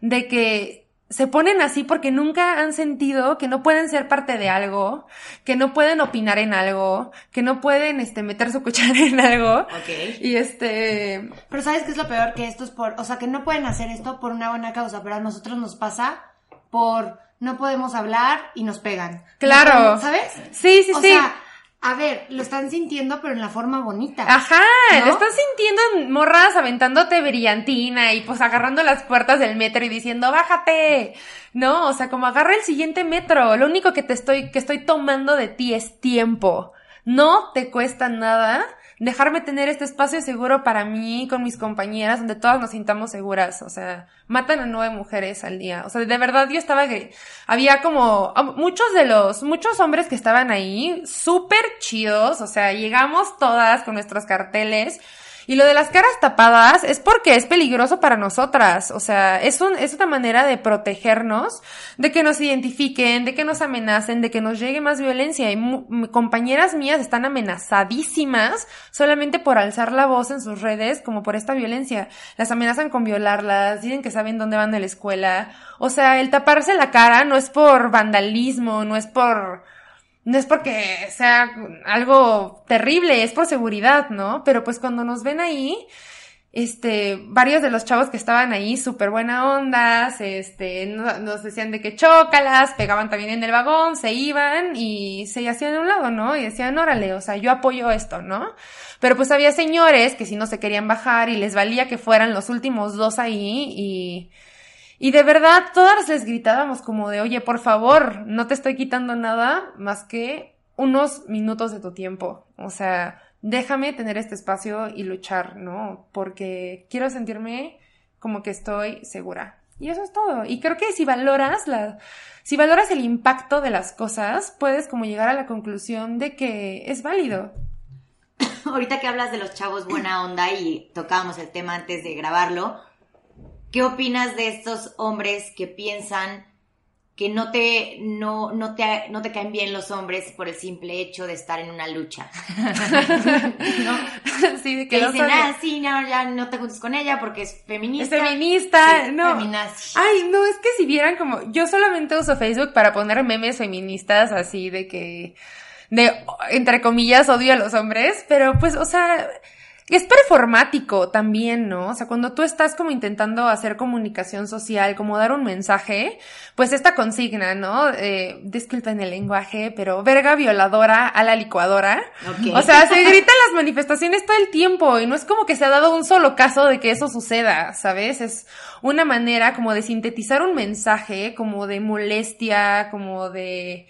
de que se ponen así porque nunca han sentido que no pueden ser parte de algo, que no pueden opinar en algo, que no pueden este meter su (laughs) cuchara en algo. Ok. Y este Pero ¿sabes qué es lo peor? Que esto es por, o sea, que no pueden hacer esto por una buena causa, pero a nosotros nos pasa por no podemos hablar y nos pegan. Claro. No podemos- ¿Sabes? Sí, sí, o sí. sea, a ver, lo están sintiendo, pero en la forma bonita. Ajá, ¿No? lo estás sintiendo morras aventándote brillantina y pues agarrando las puertas del metro y diciendo, bájate. No, o sea, como agarra el siguiente metro. Lo único que te estoy, que estoy tomando de ti es tiempo. No te cuesta nada dejarme tener este espacio seguro para mí con mis compañeras donde todas nos sintamos seguras. O sea, matan a nueve mujeres al día. O sea, de verdad yo estaba que había como muchos de los, muchos hombres que estaban ahí, súper chidos. O sea, llegamos todas con nuestros carteles. Y lo de las caras tapadas es porque es peligroso para nosotras. O sea, es un, es una manera de protegernos, de que nos identifiquen, de que nos amenacen, de que nos llegue más violencia. Y compañeras mías están amenazadísimas solamente por alzar la voz en sus redes como por esta violencia. Las amenazan con violarlas, dicen que saben dónde van de la escuela. O sea, el taparse la cara no es por vandalismo, no es por, no es porque sea algo terrible, es por seguridad, ¿no? Pero pues cuando nos ven ahí, este, varios de los chavos que estaban ahí, súper buena ondas, este, no- nos decían de que chócalas, pegaban también en el vagón, se iban y se hacían a un lado, ¿no? Y decían, órale, o sea, yo apoyo esto, ¿no? Pero pues había señores que si no se querían bajar y les valía que fueran los últimos dos ahí y, y de verdad, todas les gritábamos como de, oye, por favor, no te estoy quitando nada más que unos minutos de tu tiempo. O sea, déjame tener este espacio y luchar, ¿no? Porque quiero sentirme como que estoy segura. Y eso es todo. Y creo que si valoras la, si valoras el impacto de las cosas, puedes como llegar a la conclusión de que es válido. (coughs) Ahorita que hablas de los chavos buena onda y tocábamos el tema antes de grabarlo, ¿qué opinas de estos hombres que piensan que no te, no, no te, no te caen bien los hombres por el simple hecho de estar en una lucha? (laughs) sí, de Que los dicen, ah, sí, no, ya no te juntes con ella porque es es feminista. feminista, Sí, no. feminazi. Ay, no, es que si vieran como, yo solamente uso Facebook para poner memes feministas así de que, de, entre comillas, odio a los hombres, pero pues, o sea, es performático también, ¿no? O sea, cuando tú estás como intentando hacer comunicación social, como dar un mensaje, pues esta consigna, ¿no? Eh, disculpen el lenguaje, pero verga violadora a la licuadora. O sea, se gritan las manifestaciones todo el tiempo y no es como que se ha dado un solo caso de que eso suceda, ¿sabes? Es una manera como de sintetizar un mensaje, como de molestia, como de...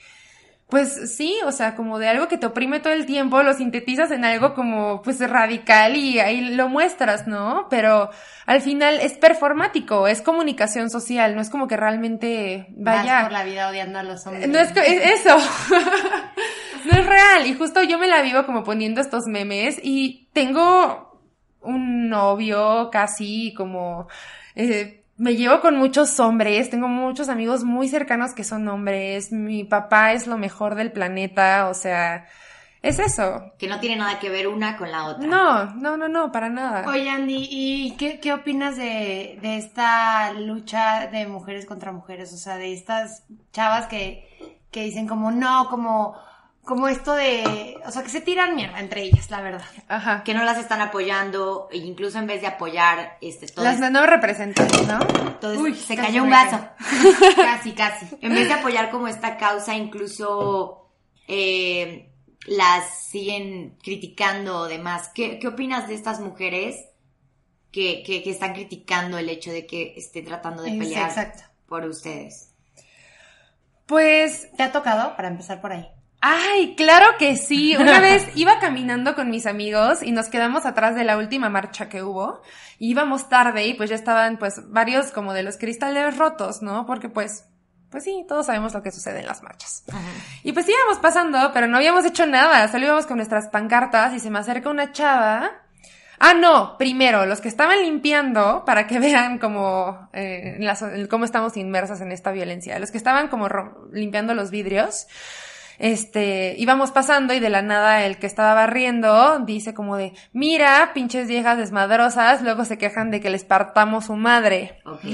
Pues sí, o sea, como de algo que te oprime todo el tiempo, lo sintetizas en algo como pues radical y ahí lo muestras, ¿no? Pero al final es performático, es comunicación social, no es como que realmente vaya... Vas por la vida odiando a los hombres. No es, que- es eso. (laughs) no es real. Y justo yo me la vivo como poniendo estos memes y tengo un novio casi como... eh, me llevo con muchos hombres, tengo muchos amigos muy cercanos que son hombres, mi papá es lo mejor del planeta, o sea, es eso. Que no tiene nada que ver una con la otra. No, no, no, no, para nada. Oye, Andy, ¿y qué, qué opinas de, de esta lucha de mujeres contra mujeres? O sea, de estas chavas que, que dicen como no, como, como esto de, o sea, que se tiran mierda entre ellas, la verdad. Ajá. Que no las están apoyando, e incluso en vez de apoyar, este, todo Las no representan, ¿no? Entonces Uy, se cayó un vaso. (laughs) casi, casi. En vez de apoyar como esta causa, incluso eh, las siguen criticando o demás. ¿Qué, qué opinas de estas mujeres que, que, que están criticando el hecho de que esté tratando de pelear exacto. por ustedes? Pues ¿Te ha tocado? Para empezar por ahí. Ay, claro que sí. Una (laughs) vez iba caminando con mis amigos y nos quedamos atrás de la última marcha que hubo. Y íbamos tarde y pues ya estaban pues varios como de los cristales rotos, ¿no? Porque pues pues sí, todos sabemos lo que sucede en las marchas. Y pues íbamos pasando, pero no habíamos hecho nada, solo íbamos con nuestras pancartas y se me acerca una chava. Ah, no, primero, los que estaban limpiando, para que (laughs) vean cómo, eh, las- cómo estamos inmersas en esta violencia, los que estaban como limpiando los vidrios, este, íbamos pasando y de la nada el que estaba barriendo dice como de, mira, pinches viejas desmadrosas, luego se quejan de que les partamos su madre. Ok.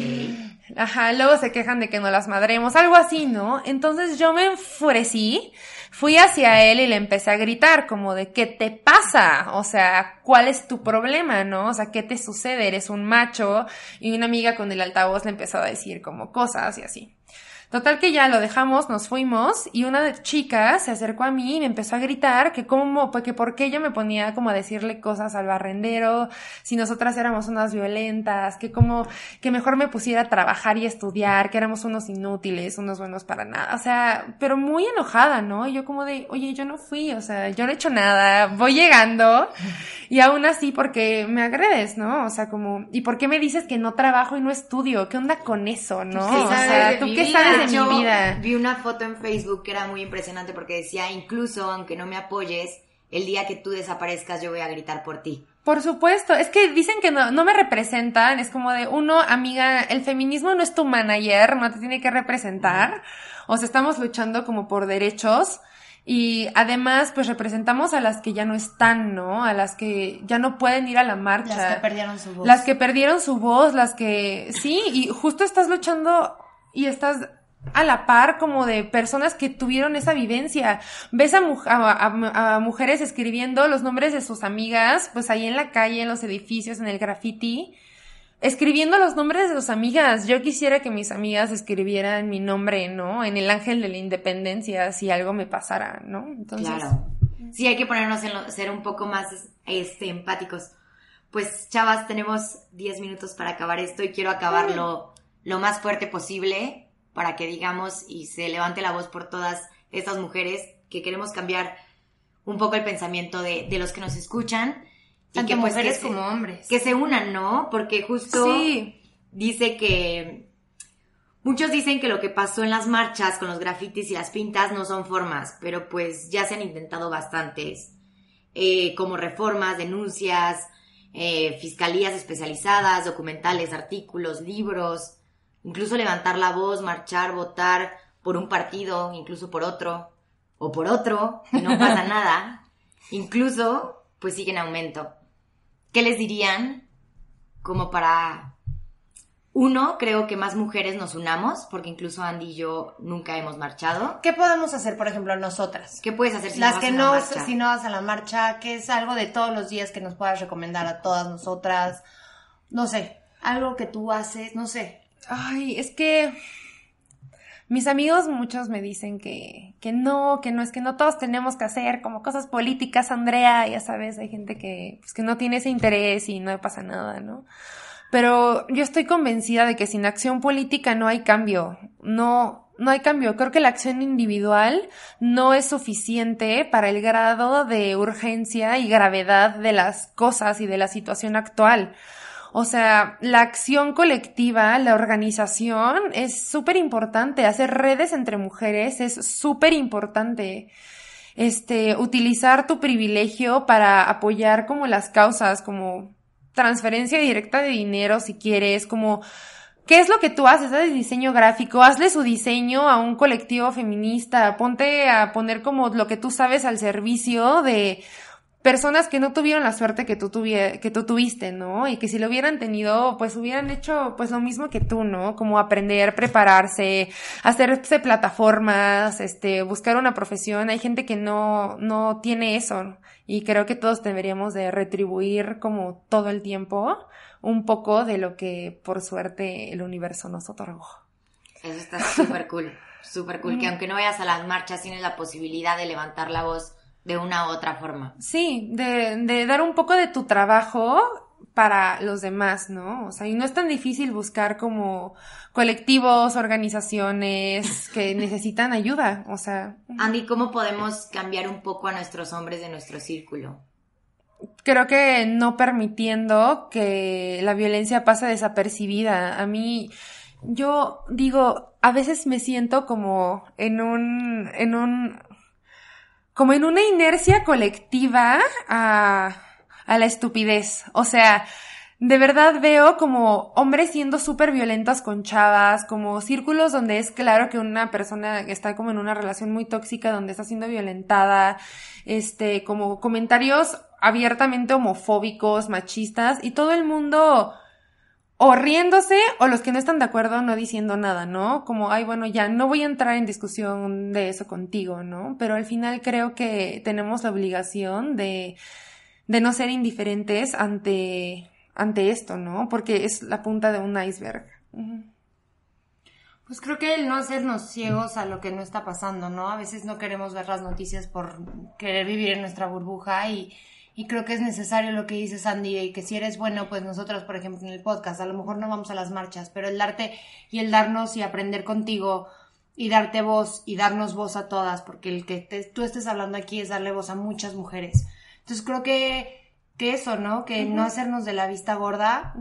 Ajá, luego se quejan de que no las madremos, algo así, ¿no? Entonces yo me enfurecí, fui hacia él y le empecé a gritar como de, ¿qué te pasa? O sea, ¿cuál es tu problema, no? O sea, ¿qué te sucede? Eres un macho. Y una amiga con el altavoz le empezó a decir como cosas y así. Total que ya lo dejamos, nos fuimos y una chica se acercó a mí y me empezó a gritar que cómo, pues que por qué yo me ponía como a decirle cosas al barrendero, si nosotras éramos unas violentas, que como, que mejor me pusiera a trabajar y estudiar, que éramos unos inútiles, unos buenos para nada. O sea, pero muy enojada, ¿no? Y yo como de, oye, yo no fui, o sea, yo no he hecho nada, voy llegando y aún así porque me agredes, ¿no? O sea, como, ¿y por qué me dices que no trabajo y no estudio? ¿Qué onda con eso, no? ¿Qué o sea, ¿tú qué sabes de hecho, mi vida? Vi una foto en Facebook que era muy impresionante porque decía, incluso aunque no me apoyes, el día que tú desaparezcas yo voy a gritar por ti. Por supuesto, es que dicen que no, no me representan, es como de uno, amiga, el feminismo no es tu manager, no te tiene que representar, o sea, estamos luchando como por derechos y además pues representamos a las que ya no están, ¿no? A las que ya no pueden ir a la marcha. Las que perdieron su voz. Las que perdieron su voz, las que sí, y justo estás luchando y estás a la par como de personas que tuvieron esa vivencia. Ves a, mu- a- a- a mujeres escribiendo los nombres de sus amigas, pues ahí en la calle, en los edificios, en el graffiti, escribiendo los nombres de sus amigas. Yo quisiera que mis amigas escribieran mi nombre, ¿no? En el ángel de la independencia, si algo me pasara, ¿no? Entonces, Claro. Sí, hay que ponernos en lo- ser un poco más este, empáticos. Pues, chavas, tenemos 10 minutos para acabar esto y quiero acabarlo lo más fuerte posible para que digamos y se levante la voz por todas estas mujeres que queremos cambiar un poco el pensamiento de, de los que nos escuchan. Tanto que, pues, mujeres que se- como hombres. Que se unan, ¿no? Porque justo sí. dice que muchos dicen que lo que pasó en las marchas con los grafitis y las pintas no son formas, pero pues ya se han intentado bastantes, eh, como reformas, denuncias, eh, fiscalías especializadas, documentales, artículos, libros, incluso levantar la voz, marchar, votar por un partido, incluso por otro, o por otro, y no pasa (laughs) nada. Incluso, pues sigue en aumento. ¿Qué les dirían como para uno, creo que más mujeres nos unamos, porque incluso Andy y yo nunca hemos marchado. ¿Qué podemos hacer, por ejemplo, nosotras? ¿Qué puedes hacer si Las no vas que a no, marcha? si no vas a la marcha, que es algo de todos los días que nos puedas recomendar a todas nosotras. No sé, algo que tú haces, no sé. Ay, es que mis amigos muchos me dicen que, que no, que no, es que no todos tenemos que hacer como cosas políticas, Andrea, ya sabes, hay gente que, pues, que no tiene ese interés y no pasa nada, ¿no? Pero yo estoy convencida de que sin acción política no hay cambio, no, no hay cambio. Creo que la acción individual no es suficiente para el grado de urgencia y gravedad de las cosas y de la situación actual. O sea, la acción colectiva, la organización es súper importante. Hacer redes entre mujeres es súper importante. Este, utilizar tu privilegio para apoyar como las causas, como transferencia directa de dinero si quieres, como ¿Qué es lo que tú haces? ¿Haces diseño gráfico? Hazle su diseño a un colectivo feminista. Ponte a poner como lo que tú sabes al servicio de personas que no tuvieron la suerte que tú, tuvie- que tú tuviste, ¿no? Y que si lo hubieran tenido, pues hubieran hecho pues lo mismo que tú, ¿no? Como aprender, prepararse, hacerse plataformas, este, buscar una profesión. Hay gente que no, no tiene eso. Y creo que todos deberíamos de retribuir como todo el tiempo un poco de lo que por suerte el universo nos otorgó. Eso está súper cool, súper cool, que aunque no vayas a las marchas tienes la posibilidad de levantar la voz de una u otra forma. Sí, de, de dar un poco de tu trabajo para los demás, ¿no? O sea, y no es tan difícil buscar como colectivos, organizaciones (laughs) que necesitan ayuda, o sea, Andy, ¿cómo podemos cambiar un poco a nuestros hombres de nuestro círculo? creo que no permitiendo que la violencia pase desapercibida. A mí, yo digo, a veces me siento como en un, en un, como en una inercia colectiva a, a la estupidez. O sea, de verdad veo como hombres siendo súper violentos con chavas, como círculos donde es claro que una persona está como en una relación muy tóxica donde está siendo violentada, este, como comentarios abiertamente homofóbicos, machistas, y todo el mundo o riéndose o los que no están de acuerdo no diciendo nada, ¿no? Como, ay, bueno, ya no voy a entrar en discusión de eso contigo, ¿no? Pero al final creo que tenemos la obligación de, de no ser indiferentes ante, ante esto, ¿no? Porque es la punta de un iceberg. Pues creo que el no hacernos ciegos a lo que no está pasando, ¿no? A veces no queremos ver las noticias por querer vivir en nuestra burbuja y, y creo que es necesario lo que dice Sandy, y que si eres bueno, pues nosotros, por ejemplo, en el podcast, a lo mejor no vamos a las marchas, pero el darte y el darnos y aprender contigo y darte voz y darnos voz a todas, porque el que tú estés hablando aquí es darle voz a muchas mujeres. Entonces creo que, que eso, ¿no? Que no hacernos de la vista gorda,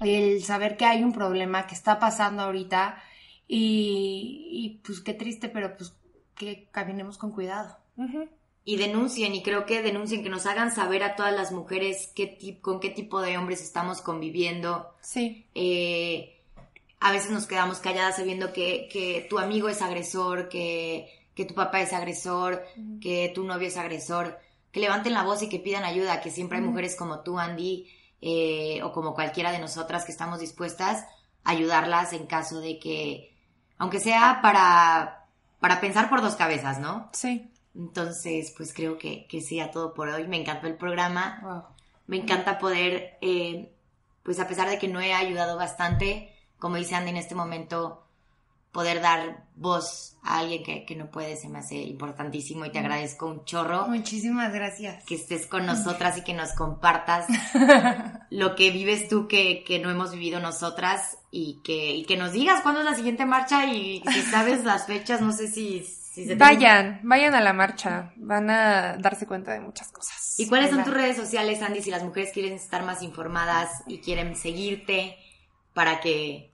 el saber que hay un problema que está pasando ahorita y, y pues qué triste, pero pues que caminemos con cuidado y denuncien y creo que denuncien, que nos hagan saber a todas las mujeres qué con qué tipo de hombres estamos conviviendo. Sí. Eh, a veces nos quedamos calladas sabiendo que, que tu amigo es agresor, que, que, tu papá es agresor, que tu novio es agresor. Que levanten la voz y que pidan ayuda, que siempre hay mujeres como tú, Andy, eh, o como cualquiera de nosotras que estamos dispuestas a ayudarlas en caso de que, aunque sea para, para pensar por dos cabezas, ¿no? Sí. Entonces, pues creo que, que sea todo por hoy. Me encantó el programa. Me encanta poder, eh, pues a pesar de que no he ayudado bastante, como dice Andy en este momento, poder dar voz a alguien que, que, no puede se me hace importantísimo y te agradezco un chorro. Muchísimas gracias. Que estés con nosotras y que nos compartas (laughs) lo que vives tú que, que no hemos vivido nosotras y que, y que nos digas cuándo es la siguiente marcha y si sabes las fechas, no sé si vayan, vayan a la marcha, van a darse cuenta de muchas cosas. ¿Y cuáles son tus redes sociales, Andy, si las mujeres quieren estar más informadas y quieren seguirte para que,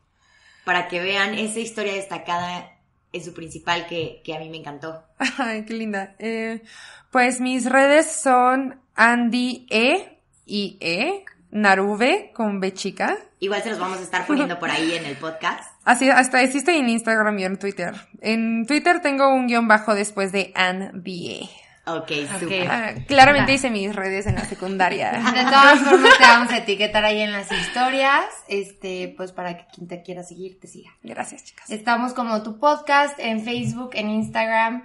para que vean esa historia destacada en su principal que, que a mí me encantó? (laughs) Ay, qué linda. Eh, pues mis redes son Andy E y E, Narube con B chica. Igual se los vamos a estar poniendo por ahí en el podcast. Así, hasta existe en Instagram y en Twitter. En Twitter tengo un guion bajo después de B.A. Ok, super. Ah, claramente hice mis redes en la secundaria. (laughs) De todas formas te vamos a etiquetar ahí en las historias, este, pues para que quien te quiera seguir te siga. Gracias, chicas. Estamos como tu podcast en Facebook, en Instagram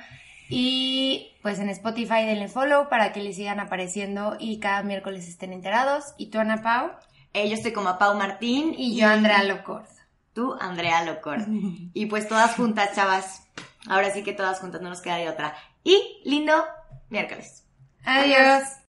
y pues en Spotify denle follow para que les sigan apareciendo y cada miércoles estén enterados. ¿Y tú, Ana Pau? Eh, yo estoy como Pau Martín y, yo, Andrea Locord. Tú, Andrea Locord. y pues todas juntas, chavas. Ahora sí que todas juntas, no nos queda de otra. Y lindo miércoles. Adiós.